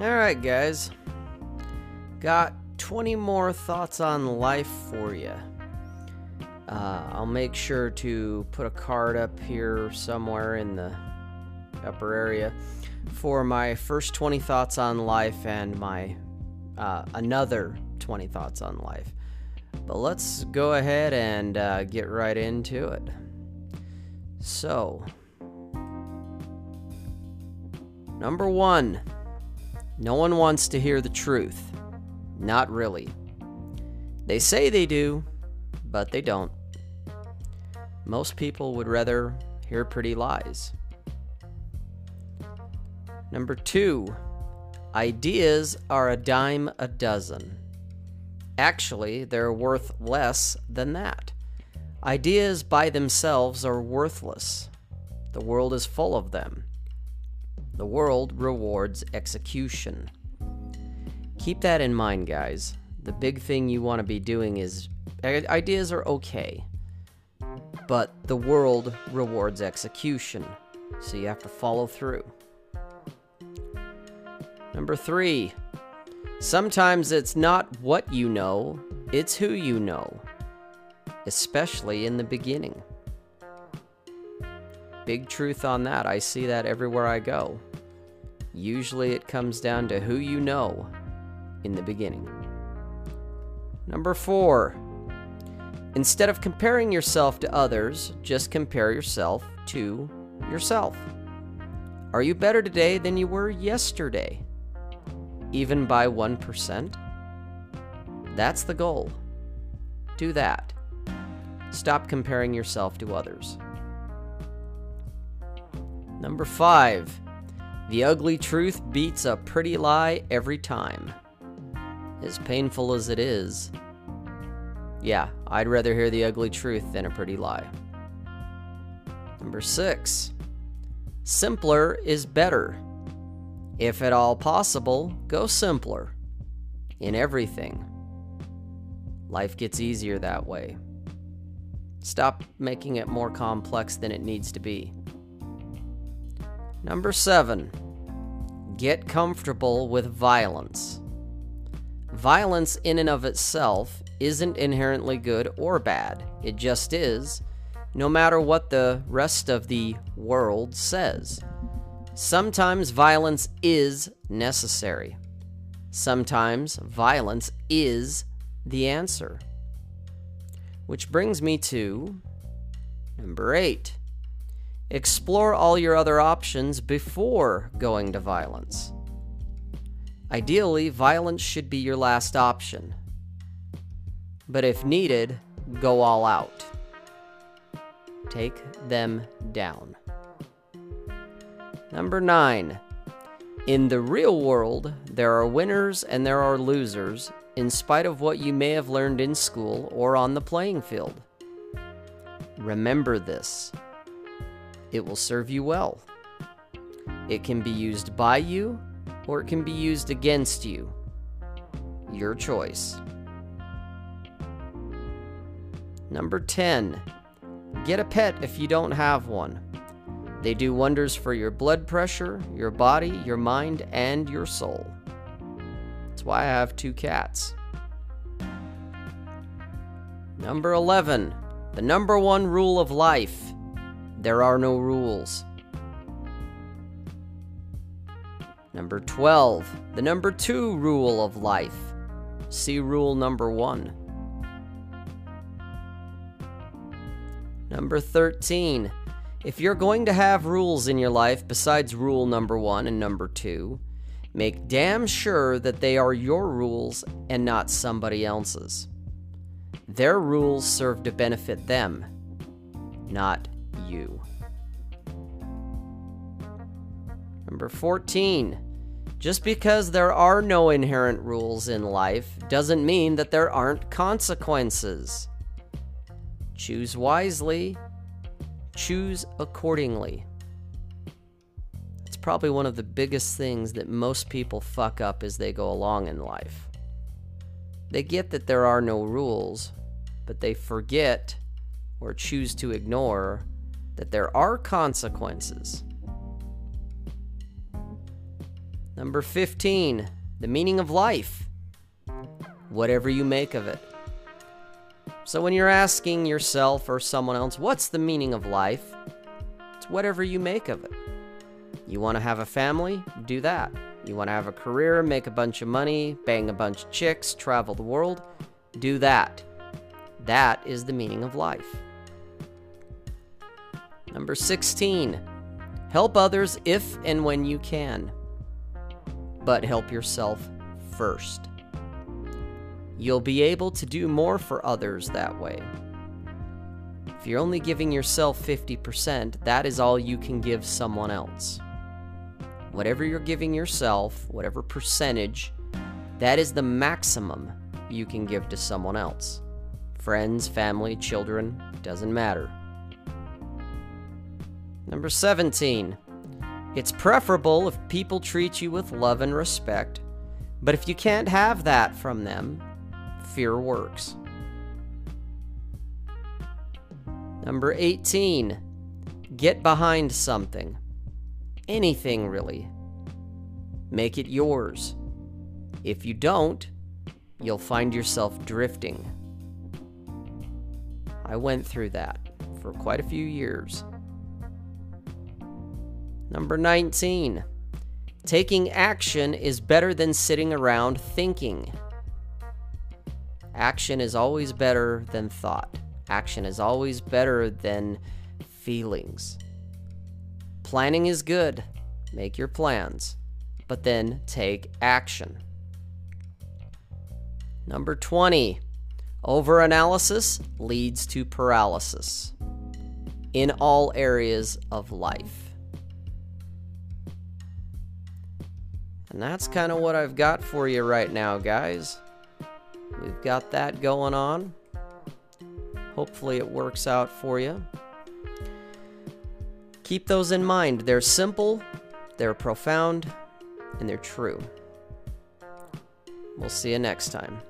Alright, guys. Got 20 more thoughts on life for you. Uh, I'll make sure to put a card up here somewhere in the upper area for my first 20 thoughts on life and my uh, another 20 thoughts on life. But let's go ahead and uh, get right into it. So, number one, no one wants to hear the truth. Not really. They say they do, but they don't. Most people would rather hear pretty lies. Number two, ideas are a dime a dozen. Actually, they're worth less than that. Ideas by themselves are worthless. The world is full of them. The world rewards execution. Keep that in mind, guys. The big thing you want to be doing is ideas are okay, but the world rewards execution, so you have to follow through. Number three, sometimes it's not what you know, it's who you know, especially in the beginning. Big truth on that. I see that everywhere I go. Usually it comes down to who you know in the beginning. Number four, instead of comparing yourself to others, just compare yourself to yourself. Are you better today than you were yesterday? Even by 1%? That's the goal. Do that. Stop comparing yourself to others. Number five, the ugly truth beats a pretty lie every time. As painful as it is, yeah, I'd rather hear the ugly truth than a pretty lie. Number six, simpler is better. If at all possible, go simpler in everything. Life gets easier that way. Stop making it more complex than it needs to be. Number seven, get comfortable with violence. Violence, in and of itself, isn't inherently good or bad. It just is, no matter what the rest of the world says. Sometimes violence is necessary. Sometimes violence is the answer. Which brings me to number eight. Explore all your other options before going to violence. Ideally, violence should be your last option. But if needed, go all out. Take them down. Number 9. In the real world, there are winners and there are losers, in spite of what you may have learned in school or on the playing field. Remember this it will serve you well. It can be used by you or it can be used against you. Your choice. Number 10. Get a pet if you don't have one. They do wonders for your blood pressure, your body, your mind, and your soul. That's why I have two cats. Number 11. The number one rule of life there are no rules. Number 12. The number 2 rule of life. See rule number 1. Number 13. If you're going to have rules in your life besides rule number 1 and number 2, make damn sure that they are your rules and not somebody else's. Their rules serve to benefit them, not you. Number 14. Just because there are no inherent rules in life doesn't mean that there aren't consequences. Choose wisely, choose accordingly. It's probably one of the biggest things that most people fuck up as they go along in life. They get that there are no rules, but they forget or choose to ignore that there are consequences. Number 15, the meaning of life. Whatever you make of it. So when you're asking yourself or someone else, what's the meaning of life? It's whatever you make of it. You want to have a family? Do that. You want to have a career, make a bunch of money, bang a bunch of chicks, travel the world? Do that. That is the meaning of life. Number 16. Help others if and when you can, but help yourself first. You'll be able to do more for others that way. If you're only giving yourself 50%, that is all you can give someone else. Whatever you're giving yourself, whatever percentage, that is the maximum you can give to someone else. Friends, family, children, doesn't matter. Number 17. It's preferable if people treat you with love and respect, but if you can't have that from them, fear works. Number 18. Get behind something. Anything, really. Make it yours. If you don't, you'll find yourself drifting. I went through that for quite a few years. Number 19. Taking action is better than sitting around thinking. Action is always better than thought. Action is always better than feelings. Planning is good. Make your plans, but then take action. Number 20. Overanalysis leads to paralysis in all areas of life. And that's kind of what I've got for you right now, guys. We've got that going on. Hopefully, it works out for you. Keep those in mind. They're simple, they're profound, and they're true. We'll see you next time.